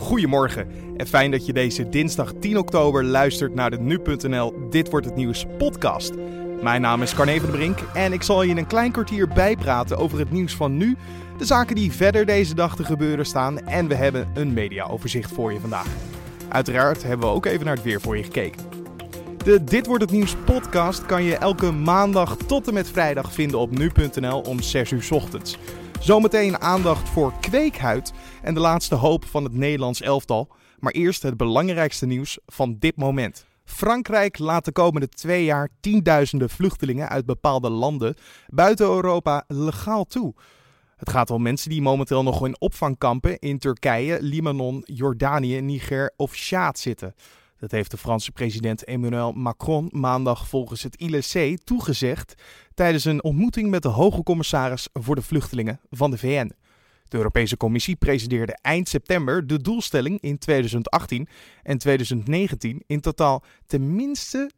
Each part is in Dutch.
Goedemorgen en fijn dat je deze dinsdag 10 oktober luistert naar de Nu.nl Dit Wordt Het Nieuws podcast. Mijn naam is Carne van der Brink en ik zal je in een klein kwartier bijpraten over het nieuws van nu, de zaken die verder deze dag te gebeuren staan en we hebben een mediaoverzicht voor je vandaag. Uiteraard hebben we ook even naar het weer voor je gekeken. De Dit Wordt Het Nieuws podcast kan je elke maandag tot en met vrijdag vinden op nu.nl om 6 uur ochtends. Zometeen aandacht voor kweekhuid en de laatste hoop van het Nederlands elftal. Maar eerst het belangrijkste nieuws van dit moment. Frankrijk laat de komende twee jaar tienduizenden vluchtelingen uit bepaalde landen buiten Europa legaal toe. Het gaat om mensen die momenteel nog in opvangkampen in Turkije, Libanon, Jordanië, Niger of Sjaad zitten. Dat heeft de Franse president Emmanuel Macron maandag volgens het ILC toegezegd tijdens een ontmoeting met de hoge commissaris voor de vluchtelingen van de VN. De Europese Commissie presenteerde eind september de doelstelling in 2018 en 2019 in totaal tenminste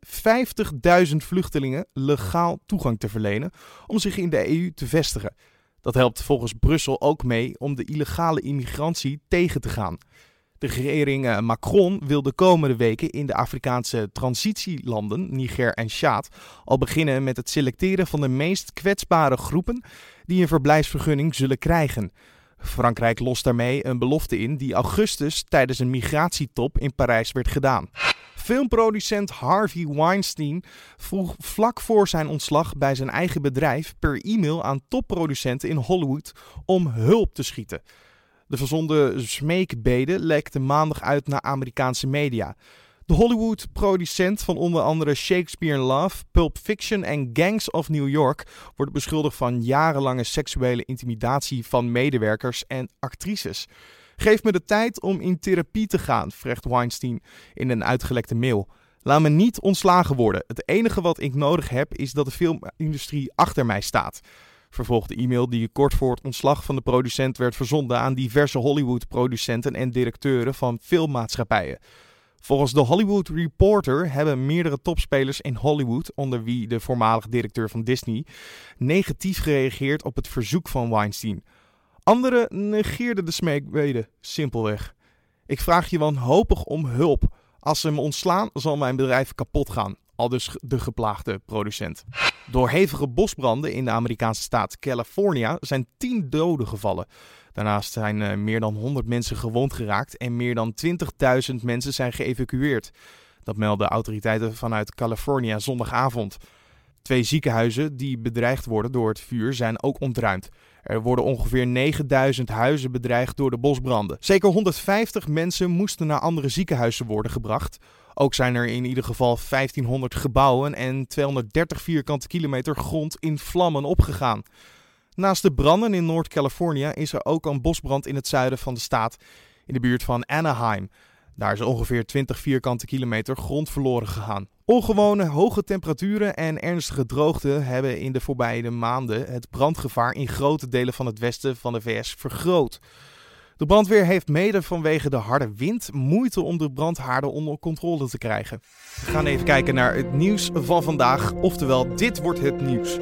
50.000 vluchtelingen legaal toegang te verlenen om zich in de EU te vestigen. Dat helpt volgens Brussel ook mee om de illegale immigrantie tegen te gaan. De regering eh, Macron wil de komende weken in de Afrikaanse transitielanden, Niger en Chad, al beginnen met het selecteren van de meest kwetsbare groepen die een verblijfsvergunning zullen krijgen. Frankrijk lost daarmee een belofte in die augustus tijdens een migratietop in Parijs werd gedaan. Filmproducent Harvey Weinstein vroeg vlak voor zijn ontslag bij zijn eigen bedrijf per e-mail aan topproducenten in Hollywood om hulp te schieten. De verzonden smeekbede lekte maandag uit naar Amerikaanse media. De Hollywood-producent van onder andere Shakespeare in Love, Pulp Fiction en Gangs of New York wordt beschuldigd van jarenlange seksuele intimidatie van medewerkers en actrices. Geef me de tijd om in therapie te gaan, vrecht Weinstein in een uitgelekte mail. Laat me niet ontslagen worden. Het enige wat ik nodig heb is dat de filmindustrie achter mij staat vervolgde e-mail die kort voor het ontslag van de producent werd verzonden aan diverse Hollywood-producenten en directeuren van filmmaatschappijen. Volgens de Hollywood Reporter hebben meerdere topspelers in Hollywood, onder wie de voormalig directeur van Disney, negatief gereageerd op het verzoek van Weinstein. Anderen negeerden de smeekbeden simpelweg. Ik vraag je wanhopig om hulp. Als ze me ontslaan, zal mijn bedrijf kapot gaan aldus de geplaagde producent. Door hevige bosbranden in de Amerikaanse staat California zijn 10 doden gevallen. Daarnaast zijn uh, meer dan 100 mensen gewond geraakt en meer dan 20.000 mensen zijn geëvacueerd. Dat melden autoriteiten vanuit California zondagavond. Twee ziekenhuizen die bedreigd worden door het vuur zijn ook ontruimd. Er worden ongeveer 9000 huizen bedreigd door de bosbranden. Zeker 150 mensen moesten naar andere ziekenhuizen worden gebracht. Ook zijn er in ieder geval 1500 gebouwen en 230 vierkante kilometer grond in vlammen opgegaan. Naast de branden in Noord-Californië is er ook een bosbrand in het zuiden van de staat, in de buurt van Anaheim. Daar is ongeveer 20 vierkante kilometer grond verloren gegaan. Ongewone hoge temperaturen en ernstige droogte hebben in de voorbije maanden het brandgevaar in grote delen van het westen van de VS vergroot. De brandweer heeft mede vanwege de harde wind moeite om de brandhaarden onder controle te krijgen. We gaan even kijken naar het nieuws van vandaag, oftewel dit wordt het nieuws.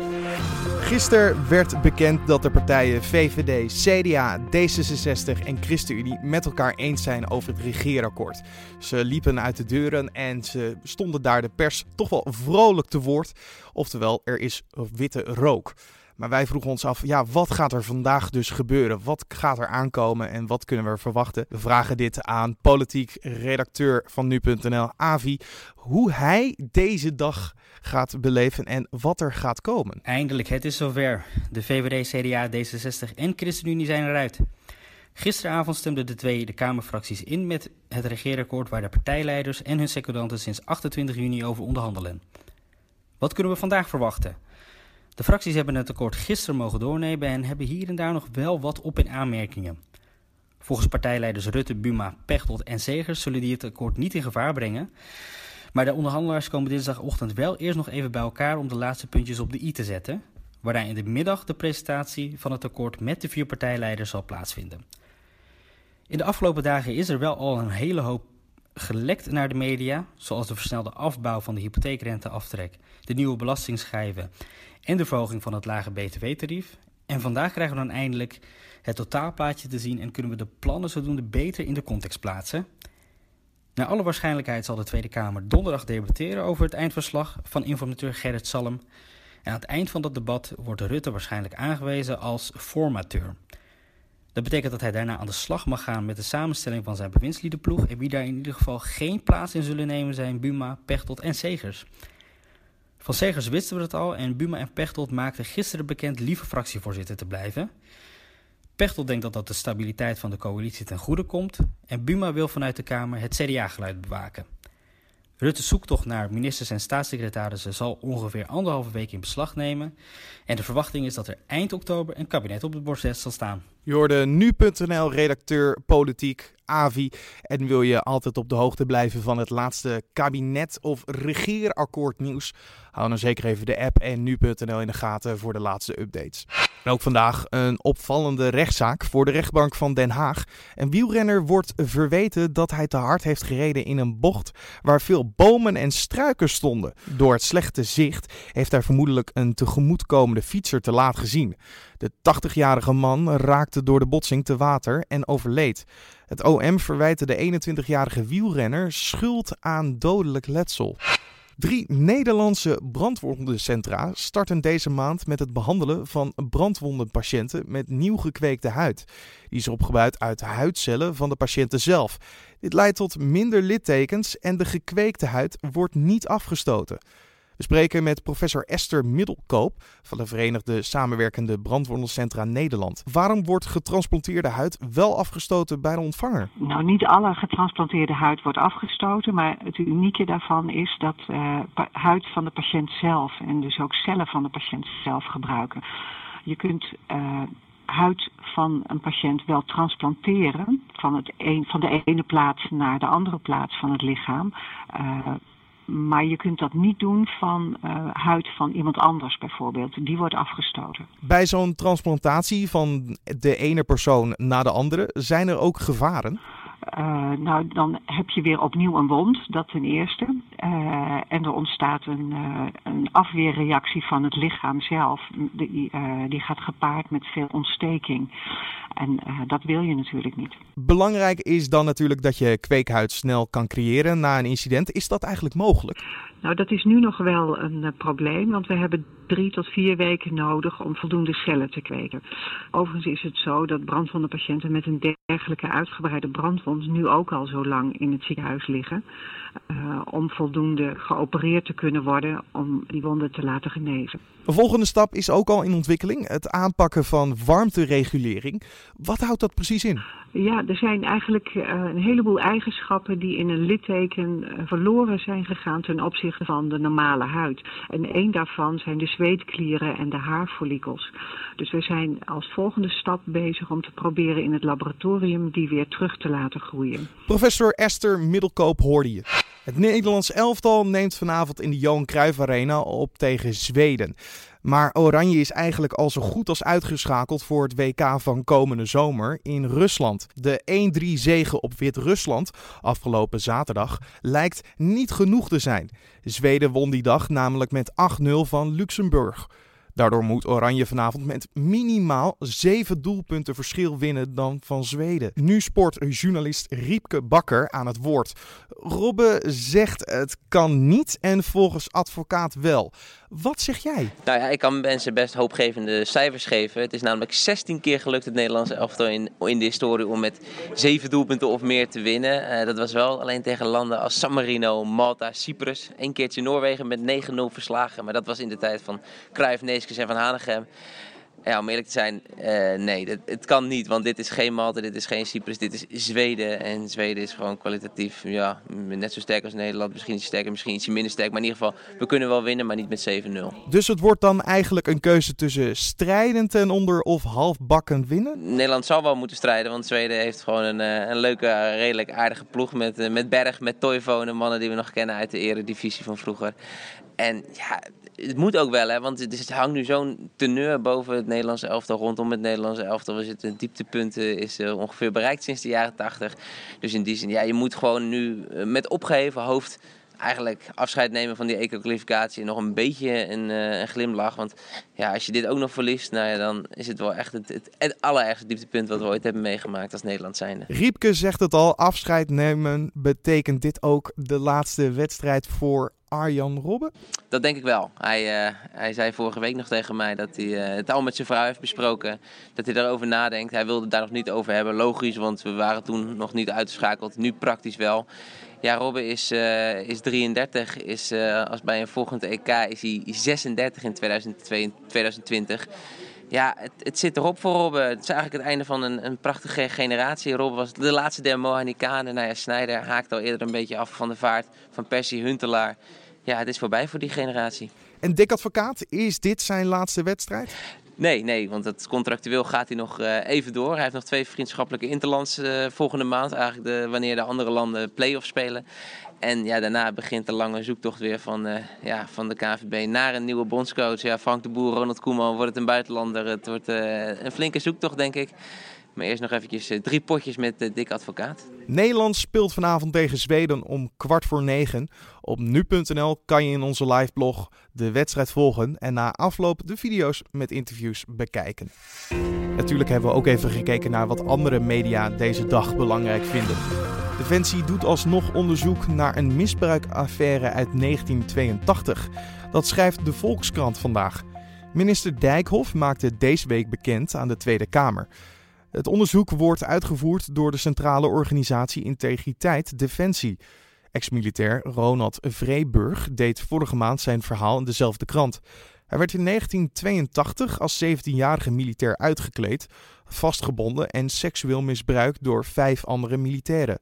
Gisteren werd bekend dat de partijen VVD, CDA, D66 en ChristenUnie met elkaar eens zijn over het regeerakkoord. Ze liepen uit de deuren en ze stonden daar de pers toch wel vrolijk te woord. Oftewel, er is witte rook. Maar wij vroegen ons af, ja, wat gaat er vandaag dus gebeuren? Wat gaat er aankomen en wat kunnen we verwachten? We vragen dit aan politiek redacteur van nu.nl, Avi, hoe hij deze dag gaat beleven en wat er gaat komen. Eindelijk, het is zover. De VVD, CDA, D66 en ChristenUnie zijn eruit. Gisteravond stemden de Tweede Kamerfracties in met het regeerakkoord waar de partijleiders en hun secondanten sinds 28 juni over onderhandelen. Wat kunnen we vandaag verwachten? De fracties hebben het akkoord gisteren mogen doornemen en hebben hier en daar nog wel wat op- en aanmerkingen. Volgens partijleiders Rutte, Buma, Pechtold en Segers zullen die het akkoord niet in gevaar brengen. Maar de onderhandelaars komen dinsdagochtend wel eerst nog even bij elkaar om de laatste puntjes op de i te zetten. Waarna in de middag de presentatie van het akkoord met de vier partijleiders zal plaatsvinden. In de afgelopen dagen is er wel al een hele hoop gelekt naar de media, zoals de versnelde afbouw van de hypotheekrenteaftrek, de nieuwe belastingschijven en de verhoging van het lage btw-tarief. En vandaag krijgen we dan eindelijk het totaalplaatje te zien en kunnen we de plannen zodoende beter in de context plaatsen. Naar alle waarschijnlijkheid zal de Tweede Kamer donderdag debatteren over het eindverslag van informateur Gerrit Salm. En aan het eind van dat debat wordt Rutte waarschijnlijk aangewezen als formateur. Dat betekent dat hij daarna aan de slag mag gaan met de samenstelling van zijn bewindsliedenploeg. En wie daar in ieder geval geen plaats in zullen nemen zijn Buma, Pechtold en Segers. Van Segers wisten we het al en Buma en Pechtold maakten gisteren bekend lieve fractievoorzitter te blijven. Pechtold denkt dat dat de stabiliteit van de coalitie ten goede komt en Buma wil vanuit de Kamer het CDA-geluid bewaken. Rutte's zoektocht naar ministers en staatssecretarissen zal ongeveer anderhalve week in beslag nemen. En de verwachting is dat er eind oktober een kabinet op het borst zal staan. Je nu.nl redacteur politiek Avi. En wil je altijd op de hoogte blijven van het laatste kabinet- of regeerakkoord nieuws? Hou dan zeker even de app en nu.nl in de gaten voor de laatste updates. En ook vandaag een opvallende rechtszaak voor de rechtbank van Den Haag. Een wielrenner wordt verweten dat hij te hard heeft gereden in een bocht waar veel bomen en struiken stonden. Door het slechte zicht heeft hij vermoedelijk een tegemoetkomende fietser te laat gezien. De 80-jarige man raakte door de botsing te water en overleed. Het OM verwijtte de 21-jarige wielrenner schuld aan dodelijk letsel. Drie Nederlandse brandwondencentra starten deze maand met het behandelen van brandwondenpatiënten met nieuw gekweekte huid. Die is opgebouwd uit huidcellen van de patiënten zelf. Dit leidt tot minder littekens en de gekweekte huid wordt niet afgestoten. We spreken met professor Esther Middelkoop van de Verenigde Samenwerkende Brandwondencentra Nederland. Waarom wordt getransplanteerde huid wel afgestoten bij de ontvanger? Nou, niet alle getransplanteerde huid wordt afgestoten, maar het unieke daarvan is dat uh, huid van de patiënt zelf en dus ook cellen van de patiënt zelf gebruiken. Je kunt uh, huid van een patiënt wel transplanteren van, het een, van de ene plaats naar de andere plaats van het lichaam. Uh, maar je kunt dat niet doen van uh, huid van iemand anders bijvoorbeeld. Die wordt afgestoten. Bij zo'n transplantatie van de ene persoon naar de andere, zijn er ook gevaren? Uh, nou, dan heb je weer opnieuw een wond, dat ten eerste. Uh, en er ontstaat een, uh, een afweerreactie van het lichaam zelf. Die, die gaat gepaard met veel ontsteking. En dat wil je natuurlijk niet. Belangrijk is dan natuurlijk dat je kweekhuid snel kan creëren na een incident. Is dat eigenlijk mogelijk? Nou, dat is nu nog wel een uh, probleem, want we hebben drie tot vier weken nodig om voldoende cellen te kweken. Overigens is het zo dat brandwondenpatiënten met een dergelijke uitgebreide brandwond nu ook al zo lang in het ziekenhuis liggen. Uh, om voldoende geopereerd te kunnen worden om die wonden te laten genezen. Een volgende stap is ook al in ontwikkeling: het aanpakken van warmteregulering. Wat houdt dat precies in? Ja, er zijn eigenlijk uh, een heleboel eigenschappen die in een litteken uh, verloren zijn gegaan ten opzichte van de normale huid. En één daarvan zijn de zweetklieren en de haarfollikels. Dus we zijn als volgende stap bezig om te proberen in het laboratorium die weer terug te laten groeien. Professor Esther Middelkoop hoorde je. Het Nederlands elftal neemt vanavond in de Johan Cruijff Arena op tegen Zweden. Maar Oranje is eigenlijk al zo goed als uitgeschakeld voor het WK van komende zomer in Rusland. De 1-3 zege op Wit-Rusland afgelopen zaterdag lijkt niet genoeg te zijn. Zweden won die dag namelijk met 8-0 van Luxemburg. Daardoor moet Oranje vanavond met minimaal zeven doelpunten verschil winnen dan van Zweden. Nu sportjournalist Riepke Bakker aan het woord. Robbe zegt het kan niet en volgens advocaat wel. Wat zeg jij? Nou ja, ik kan mensen best hoopgevende cijfers geven. Het is namelijk 16 keer gelukt het Nederlandse elftal in, in de historie om met zeven doelpunten of meer te winnen. Uh, dat was wel alleen tegen landen als San Marino, Malta, Cyprus. Eén keertje Noorwegen met 9-0 verslagen. Maar dat was in de tijd van Cruijff, Neeskens en Van Hanegem. Ja, om eerlijk te zijn, uh, nee, het, het, kan niet. Want dit is geen Malta, dit is geen Cyprus, dit is Zweden. En Zweden is gewoon kwalitatief ja, net zo sterk als Nederland. Misschien iets sterker, misschien iets minder sterk. Maar in ieder geval, we kunnen wel winnen, maar niet met 7-0. Dus het wordt dan eigenlijk een keuze tussen strijden ten onder of halfbakken winnen? Nederland zal wel moeten strijden, want Zweden heeft gewoon een, een leuke, redelijk aardige ploeg. Met, met Berg, met Toivonen, mannen die we nog kennen uit de eredivisie van vroeger. En ja, het moet ook wel, hè, want het hangt nu zo'n teneur boven het Nederlandse elftal, rondom het Nederlandse elftal. We zitten dieptepunten, is uh, ongeveer bereikt sinds de jaren 80. Dus in die zin, ja, je moet gewoon nu met opgeheven hoofd eigenlijk afscheid nemen van die eco-kwalificatie. Nog een beetje een, een, glimlach. Want ja, als je dit ook nog verliest, nou ja, dan is het wel echt het, het, het allerergste dieptepunt wat we ooit hebben meegemaakt als Nederland zijnde. Riepke zegt het al, afscheid nemen. Betekent dit ook de laatste wedstrijd voor Arjan Robben? Dat denk ik wel. Hij, uh, hij zei vorige week nog tegen mij dat hij uh, het al met zijn vrouw heeft besproken. Dat hij daarover nadenkt. Hij wilde het daar nog niet over hebben. Logisch, want we waren toen nog niet uitgeschakeld. Nu praktisch wel. Ja, Robben is, uh, is 33. Is, als bij een volgende EK is hij 36 in 2020 ja, het, het, zit erop voor Robben. Het is eigenlijk het einde van een, een prachtige generatie. Robben was de laatste der Mohikanen. Nou ja, Snijder haakt al eerder een beetje af van de vaart van Persie Huntelaar. Ja, het is voorbij voor die generatie. En Dick Advocaat, is dit zijn laatste wedstrijd? Nee, nee, want het contractueel gaat hij nog uh, even door. Hij heeft nog twee vriendschappelijke interlands uh, volgende maand. Eigenlijk de, wanneer de andere landen play-offs spelen. En ja, daarna begint de lange zoektocht weer van, uh, ja, van de KVB naar een nieuwe bondscoach. Ja, Frank de Boer, Ronald Koeman, wordt het een buitenlander. Het wordt een flinke zoektocht, denk ik. Maar eerst nog eventjes drie potjes met Dick Advocaat. Nederland speelt vanavond tegen Zweden om kwart voor negen. Op nu.nl kan je in onze liveblog de wedstrijd volgen en na afloop de video's met interviews bekijken. Natuurlijk hebben we ook even gekeken naar wat andere media deze dag belangrijk vinden. Defensie doet alsnog onderzoek naar een misbruikaffaire uit 1982. Dat schrijft de Volkskrant vandaag. Minister Dijkhoff maakte deze week bekend aan de Tweede Kamer. Het onderzoek wordt uitgevoerd door de Centrale Organisatie Integriteit Defensie. Ex-militair Ronald Vreeburg deed vorige maand zijn verhaal in dezelfde krant. Hij werd in 1982 als 17-jarige militair uitgekleed, vastgebonden en seksueel misbruikt door vijf andere militairen.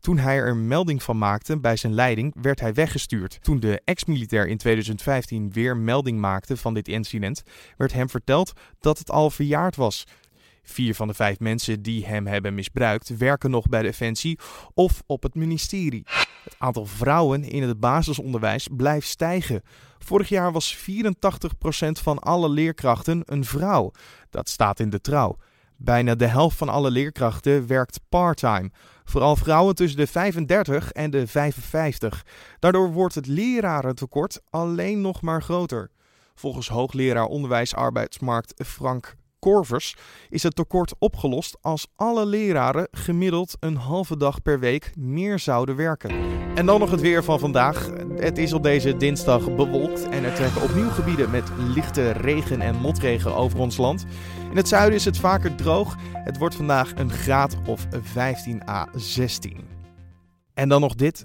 Toen hij er melding van maakte bij zijn leiding, werd hij weggestuurd. Toen de ex-militair in 2015 weer melding maakte van dit incident, werd hem verteld dat het al verjaard was. Vier van de vijf mensen die hem hebben misbruikt werken nog bij Defensie of op het ministerie. Het aantal vrouwen in het basisonderwijs blijft stijgen. Vorig jaar was 84% van alle leerkrachten een vrouw. Dat staat in de trouw. Bijna de helft van alle leerkrachten werkt parttime. Vooral vrouwen tussen de 35 en de 55. Daardoor wordt het lerarentekort alleen nog maar groter. Volgens hoogleraar onderwijs arbeidsmarkt Frank Corvus is het tekort opgelost als alle leraren gemiddeld een halve dag per week meer zouden werken. En dan nog het weer van vandaag. Het is op deze dinsdag bewolkt en er trekken opnieuw gebieden met lichte regen en motregen over ons land. In het zuiden is het vaker droog. Het wordt vandaag een graad of 15 à 16. En dan nog dit.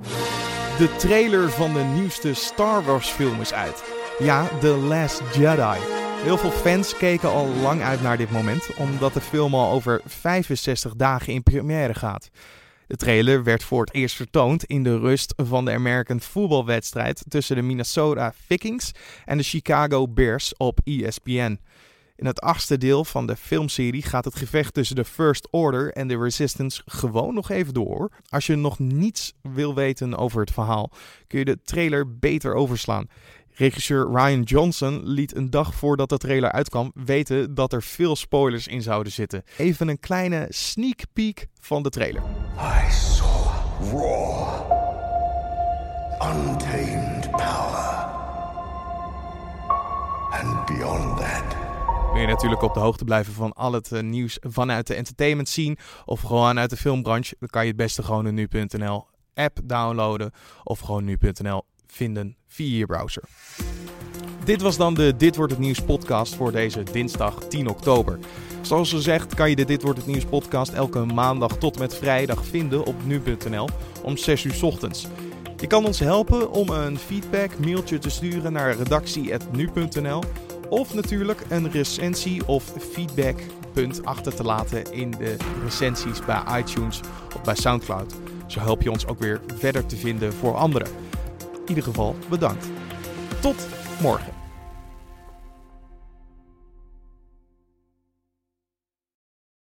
De trailer van de nieuwste Star Wars film is uit. Ja, The Last Jedi. Heel veel fans keken al lang uit naar dit moment, omdat de film al over 65 dagen in première gaat. De trailer werd voor het eerst vertoond in de rust van de American voetbalwedstrijd tussen de Minnesota Vikings en de Chicago Bears op ESPN. In het achtste deel van de filmserie gaat het gevecht tussen de First Order en de Resistance gewoon nog even door. Als je nog niets wil weten over het verhaal, kun je de trailer beter overslaan. Regisseur Ryan Johnson liet een dag voordat de trailer uitkwam weten dat er veel spoilers in zouden zitten. Even een kleine sneak peek van de trailer. I saw raw, untamed power. And beyond that. Wil je natuurlijk op de hoogte blijven van al het eh, nieuws vanuit de entertainment scene of gewoon uit de filmbranche, dan kan je het beste gewoon een nu.nl app downloaden of gewoon nu.nl vinden via je browser. Dit was dan de Dit wordt het nieuws podcast voor deze dinsdag 10 oktober. Zoals gezegd kan je de Dit wordt het nieuws podcast elke maandag tot met vrijdag vinden op nu.nl om 6 uur ochtends. Je kan ons helpen om een feedback mailtje te sturen naar redactie.nu.nl of natuurlijk een recensie of feedbackpunt achter te laten in de recensies bij iTunes of bij SoundCloud. Zo help je ons ook weer verder te vinden voor anderen. Ieder geval bedankt. Tot morgen.